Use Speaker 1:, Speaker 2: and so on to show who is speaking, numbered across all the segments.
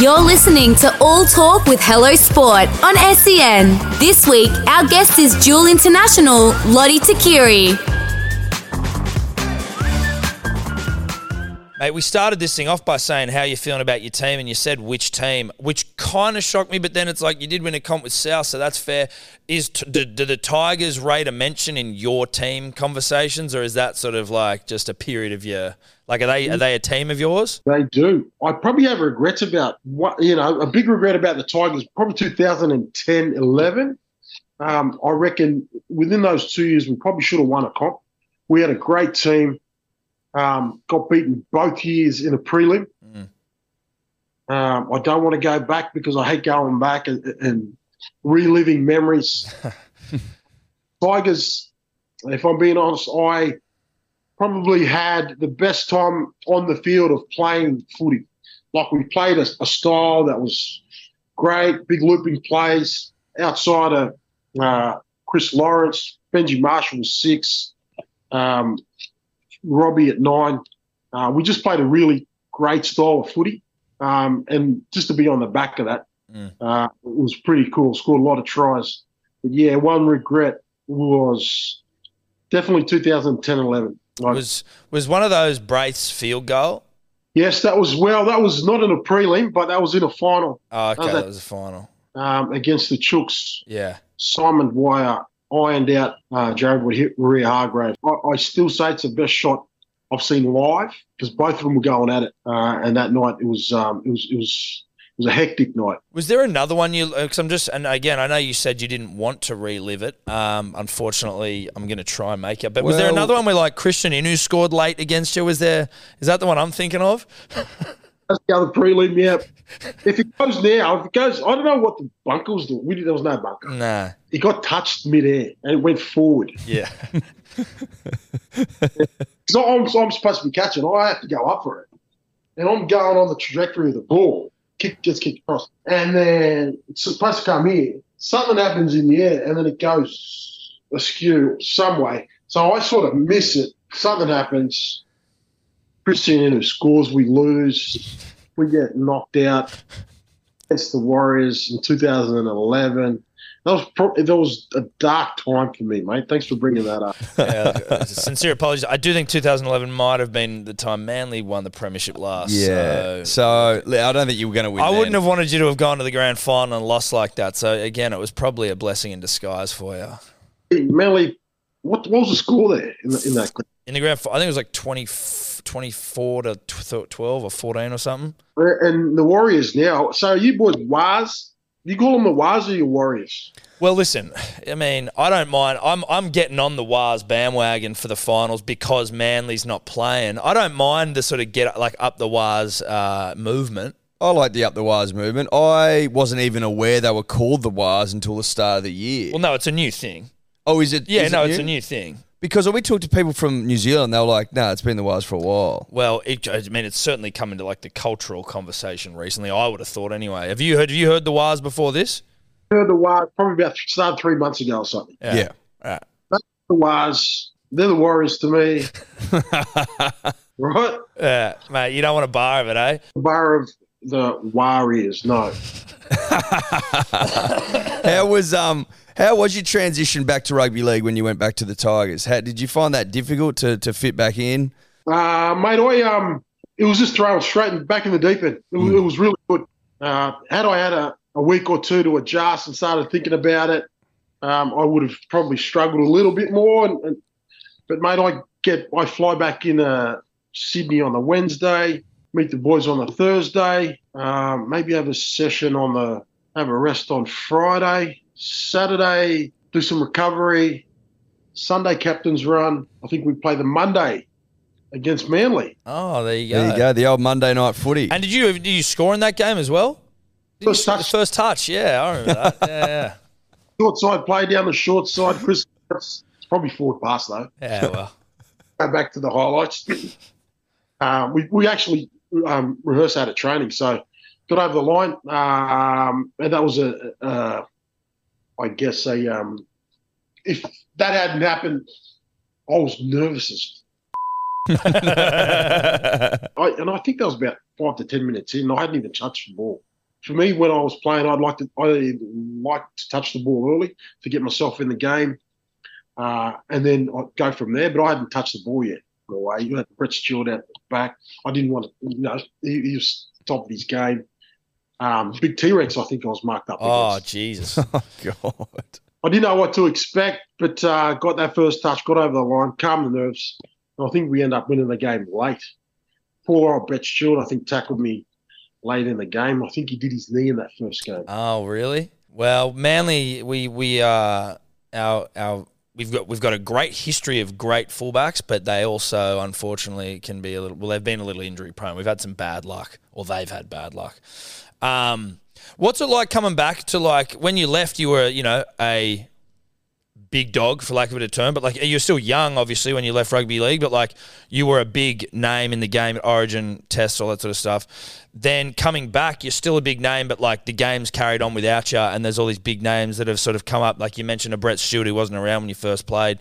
Speaker 1: You're listening to All Talk with Hello Sport on SEN. This week, our guest is dual international Lote Tuqiri.
Speaker 2: Mate, we started this thing off by saying how you're feeling about your team, and you said which team, which kind of shocked me. But then it's like you did win a comp with South, so that's fair. Is t- do, do the Tigers rate a mention in your team conversations, or is that sort of like just a period of your like are they are they a team of yours?
Speaker 3: They do. I probably have regrets about what you know. A big regret about the Tigers, probably 2010, 11. Um, I reckon within those two years, we probably should have won a comp. We had a great team. Um, got beaten both years in a prelim.
Speaker 2: Mm.
Speaker 3: Um, I don't want to go back because I hate going back and, and reliving memories. Tigers, if I'm being honest, I probably had the best time on the field of playing footy. Like we played a, a style that was great, big looping plays outside of uh, Chris Lawrence, Benji Marshall was six. Um, Robbie at nine. Uh, we just played a really great style of footy. Um, and just to be on the back of that,
Speaker 2: Mm.
Speaker 3: uh, it was pretty cool. Scored a lot of tries. But yeah, one regret was definitely 2010 11. Like,
Speaker 2: Was was one of those Braith's field goal?
Speaker 3: yes, that was, well, that was not in a prelim, but that was in a final
Speaker 2: Oh, okay,
Speaker 3: that-
Speaker 2: that was a final.
Speaker 3: um, against the Chooks.
Speaker 2: Yeah,
Speaker 3: Simon Dwyer ironed out uh, Jared would hit Waerea-Hargreaves. I, I still say it's the best shot I've seen live because both of them were going at it. Uh, and that night it was um, it was it was it was a hectic night.
Speaker 2: Was there another one you? Because I'm just, and again, I know you said you didn't want to relive it. Um, unfortunately, I'm going to try and make it. But was there another one where like Krisnan Inu scored late against you? Was there? Is that the one I'm thinking of?
Speaker 3: That's the other prelim. Yeah. If it goes now, if it goes, I don't know what the bunker was doing. We did, there was no bunker.
Speaker 2: Nah.
Speaker 3: He got touched midair and it went forward.
Speaker 2: Yeah.
Speaker 3: So I'm, so I'm supposed to be catching. I have to go up for it. And I'm going on the trajectory of the ball. Kick gets kicked across. And then it's supposed to come here. Something happens in the air and then it goes askew some way. So I sort of miss it. Something happens. Krisnan Inu scores. We lose. We get knocked out against the Warriors in 2011. That was pro- that was a dark time for me, mate. Thanks for bringing that up.
Speaker 2: yeah uh, sincere apologies. I do think 2011 might have been the time Manly won the premiership last.
Speaker 4: Yeah.
Speaker 2: So.
Speaker 4: So, I don't think you were going to win.
Speaker 2: I wouldn't have wanted you to have gone to the grand final and lost like that. So again, it was probably a blessing in disguise for you.
Speaker 3: Manly, what, what was the score there in, the, in that?
Speaker 2: In the grand, fi- I think it was like 20, 24 to 12 or 14 or something.
Speaker 3: And the Warriors now. So you boys, Waz, you call them the Waz or your Warriors?
Speaker 2: Well, listen, I mean, I don't mind. I'm I'm getting on the Wars bandwagon for the finals because Manly's not playing. I don't mind the sort of get like up the Wars uh, movement.
Speaker 4: I like the up the wires movement. I wasn't even aware they were called the wires until the start of the year.
Speaker 2: Well, no, it's a new thing.
Speaker 4: oh, is it?
Speaker 2: Yeah,
Speaker 4: is
Speaker 2: no,
Speaker 4: it
Speaker 2: it's a new thing.
Speaker 4: Because when we talked to people from New Zealand, they were like, "No, it's been the wires for a while."
Speaker 2: Well, it, I mean, it's certainly come into like the cultural conversation recently. I would have thought anyway. Have you heard? Have you heard the Wars before this?
Speaker 3: Heard the Waz probably about started three months ago or something.
Speaker 4: Yeah.
Speaker 2: Right.
Speaker 3: The Waz, they're the Warriors to me, right?
Speaker 2: Yeah, mate, you don't want a bar of it, eh?
Speaker 3: The bar of the Warriors, no.
Speaker 4: How was um? How was your transition back to rugby league when you went back to the Tigers? How, did you find that difficult to, to fit back in?
Speaker 3: Uh, mate, I um, it was just thrown straight back in the deep end. It, was it was really good. Uh, had I had a, a week or two to adjust and started thinking about it, um, I would have probably struggled a little bit more. And, and but mate, I get I fly back in uh, Sydney on the Wednesday, meet the boys on the Thursday, um, maybe have a session on the have a rest on Friday, Saturday, do some recovery. Sunday captain's run. I think we play the Monday against Manly.
Speaker 2: Oh, there you go.
Speaker 4: There you go. The old Monday night footy.
Speaker 2: And did you did you score in that game as well? Did
Speaker 3: First
Speaker 2: you,
Speaker 3: touch.
Speaker 2: First touch. Yeah, I remember that. Yeah, yeah.
Speaker 3: Short side play down the short side. Chris, it's probably forward pass though.
Speaker 2: Yeah, well.
Speaker 3: Go back to the highlights. uh, we we actually um, rehearsed out of training, so got over the line, um, and that was a, uh, I guess a um, if that hadn't happened, I was nervous as I, and I think that was about five to ten minutes in. I hadn't even touched the ball. For me, when I was playing, I'd like to I like to touch the ball early to get myself in the game, uh, and then I'd go from there. But I hadn't touched the ball yet. No way. You had Brett Stewart out the back. I didn't want to. You know, he, he was top of his game. Um, Big T Rex, I think I was marked up.
Speaker 2: oh,
Speaker 3: against.
Speaker 2: Jesus.
Speaker 4: oh God.
Speaker 3: I didn't know what to expect, but uh, got that first touch, got over the line, calmed the nerves. And I think we end up winning the game late. Poor old Brett Stewart, I think, tackled me late in the game. I think he did his knee in that first game.
Speaker 2: Oh, really? Well, Manly, we we uh our our we've got we've got a great history of great fullbacks, but they also unfortunately can be a little. Well, they've been a little injury prone. We've had some bad luck, or they've had bad luck. Um, what's it like coming back to like when you left? You were you know a big dog for lack of a term, but like you're still young, obviously, when you left rugby league, but like you were a big name in the game Origin, Tests, all that sort of stuff. Then coming back, you're still a big name, but like the game's carried on without you, and there's all these big names that have sort of come up. Like you mentioned, a Brett Stewart who wasn't around when you first played.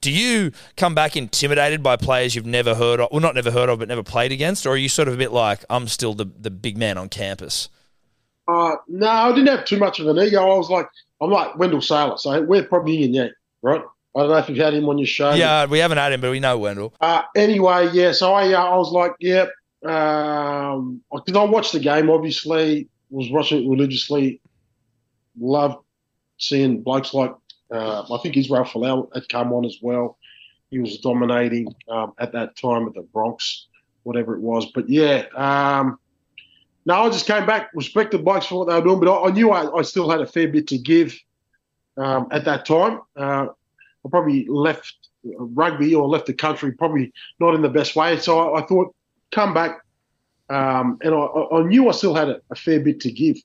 Speaker 2: Do you come back intimidated by players you've never heard of? Well, not never heard of, but never played against, or are you sort of a bit like I'm still the the big man on campus?
Speaker 3: Uh, no, I didn't have too much of an ego. I was like, I'm like Wendell Sailor, so we're probably in yet, right? I don't know if you've had him on your show.
Speaker 2: Yeah, we haven't had him, but we know Wendell.
Speaker 3: Uh, anyway, yeah. So I, uh, I was like, yep, um, because I watched the game. Obviously, was watching it religiously. Loved seeing blokes like uh, I think Israel Folau had come on as well. He was dominating um, at that time at the Bronx, whatever it was. But yeah, um, no, I just came back, respected blokes for what they were doing, but I, I knew I, I still had a fair bit to give um, at that time. Uh, I probably left rugby or left the country probably not in the best way. So I, I thought, come back, um, and I, I knew I still had a, a fair bit to give.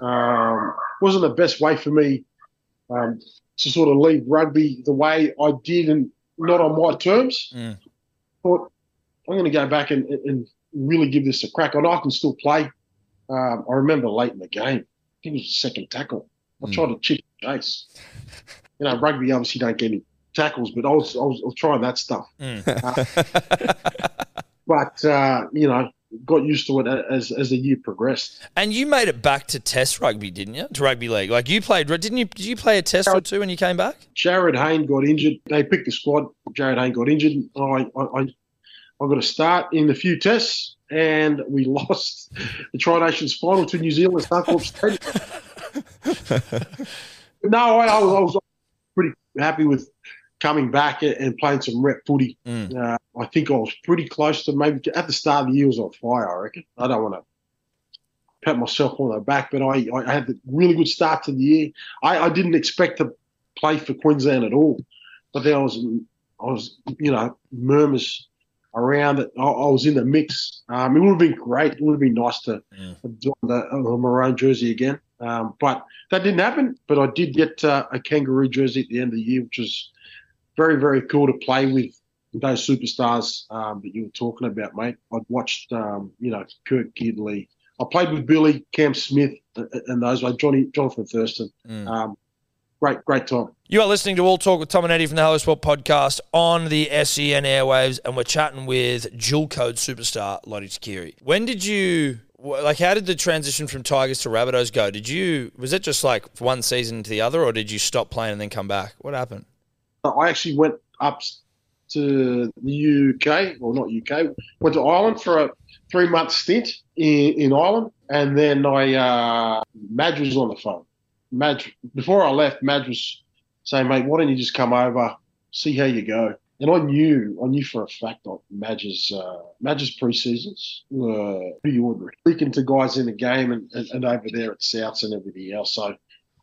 Speaker 3: Um, wasn't the best way for me um, to sort of leave rugby the way I did, and not on my terms.
Speaker 2: Mm.
Speaker 3: Thought I'm going to go back and, and really give this a crack. I know I can still play. Um, I remember late in the game, I think it was the second tackle. I
Speaker 2: Mm.
Speaker 3: tried to chip and chase. You know, rugby obviously don't get any tackles, but I was, I was, I was trying that stuff. But, uh, you know, got used to it as, as the year progressed.
Speaker 2: And you made it back to Test rugby, didn't you? To rugby league, like you played, didn't you? Did you play a Test or two when you came back?
Speaker 3: Jarryd Hayne got injured. They picked the squad. Jarryd Hayne got injured. I, I, I, I got to start in a few tests, and we lost the Tri Nations final to New Zealand Suncorp Stadium. no, I, I, was, I was pretty happy with coming back and playing some rep footy.
Speaker 2: Mm.
Speaker 3: Uh, I think I was pretty close to maybe at the start of the year I was on fire. I reckon. I don't want to pat myself on the back, but I, I had a really good start to the year. I, I didn't expect to play for Queensland at all, but then I was, I was, you know, murmurs around it. I, I was in the mix. Um, it would have been great. It would have been nice to
Speaker 2: Mm.
Speaker 3: have done the, maroon jersey again, um, but that didn't happen. But I did get uh, a kangaroo jersey at the end of the year, which was very, very cool to play with those superstars um, that you were talking about, mate. I'd watched, um, you know, Kurt Gidley. I played with Billy, Cam Smith, uh, and those, like Johnny, Jonathan Thurston.
Speaker 2: Mm.
Speaker 3: Great, great time.
Speaker 2: You are listening to All Talk with Tom and Eddy from the Hello Sport podcast on the SEN airwaves, and we're chatting with dual code superstar Lote Tuqiri. When did you like? How did the transition from Tigers to Rabbitohs go? Did you was it just like one season to the other, or did you stop playing and then come back? What happened?
Speaker 3: I actually went up to the UK, or not UK, went to Ireland for a three month stint in, in Ireland, and then I uh, Madge was on the phone. Madge before I left, Madge was saying, "Mate, why don't you just come over, see how you go?" And I knew, I knew for a fact that Madge's uh, Madge's pre-seasons were pretty ordinary. Speaking to guys in the game and, and, and over there at Souths and everything else, so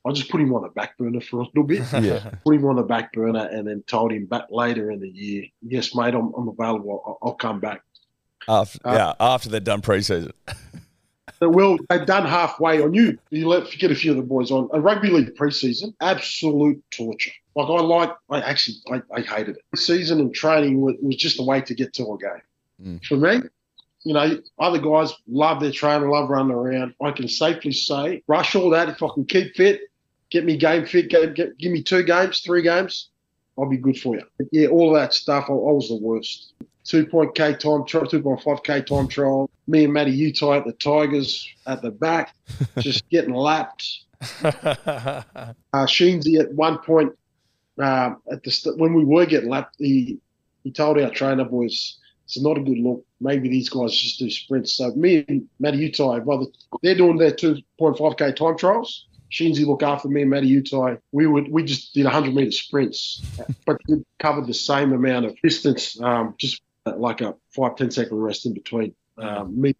Speaker 3: I just put him on the back burner for a little bit.
Speaker 4: Yeah.
Speaker 3: put him on the back burner and then told him back later in the year, yes, mate, I'm, I'm available. I'll, I'll come back.
Speaker 4: After,
Speaker 3: Uh,
Speaker 4: yeah, after they're done preseason.
Speaker 3: But, well, they've done halfway on you. You let forget a few of the boys on a rugby league preseason. Absolute torture. Like I like, I actually, I, I hated it. Season and training was, was just a way to get to a game.
Speaker 4: Mm.
Speaker 3: For me, you know, other guys love their training, love running around. I can safely say, rush all that. If I can keep fit, get me game fit, get, get, give me two games, three games, I'll be good for you. But yeah, all that stuff, I, I was the worst. Two point K time trial, two point five K time trial. Me and Matty Utai at the Tigers at the back, just getting lapped. Uh, Sheensy at one point um, at the st- when we were getting lapped, he he told our trainer boys, "It's not a good look. Maybe these guys just do sprints." So me and Matty Utai, brother, they're doing their two point five K time trials. Sheensy look after me and Matty Utai. We would we just did 100 meter sprints, but we covered the same amount of distance, um, just like a five ten second rest in between. Um, me,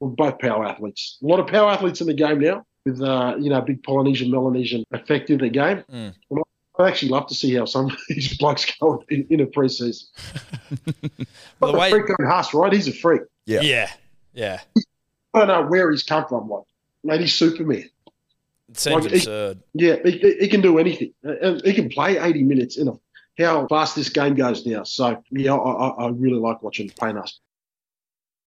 Speaker 3: we're both power athletes. A lot of power athletes in the game now, with uh, you know big Polynesian, Melanesian effect in the game.
Speaker 2: Mm.
Speaker 3: I- I'd actually love to see how some of these blokes go in, in a preseason.
Speaker 2: Well, the
Speaker 3: But
Speaker 2: way-
Speaker 3: the freak on Haas, right? He's a freak.
Speaker 4: Yeah.
Speaker 2: yeah, yeah.
Speaker 3: I don't know where he's come from, like, mate, he's Superman.
Speaker 2: It seems
Speaker 3: Like, he-
Speaker 2: uh,
Speaker 3: Yeah, he, he- can do anything. Uh, uh, he can play 80 minutes in a how fast this game goes now. So, yeah, I, I, I really like watching Payne Haas.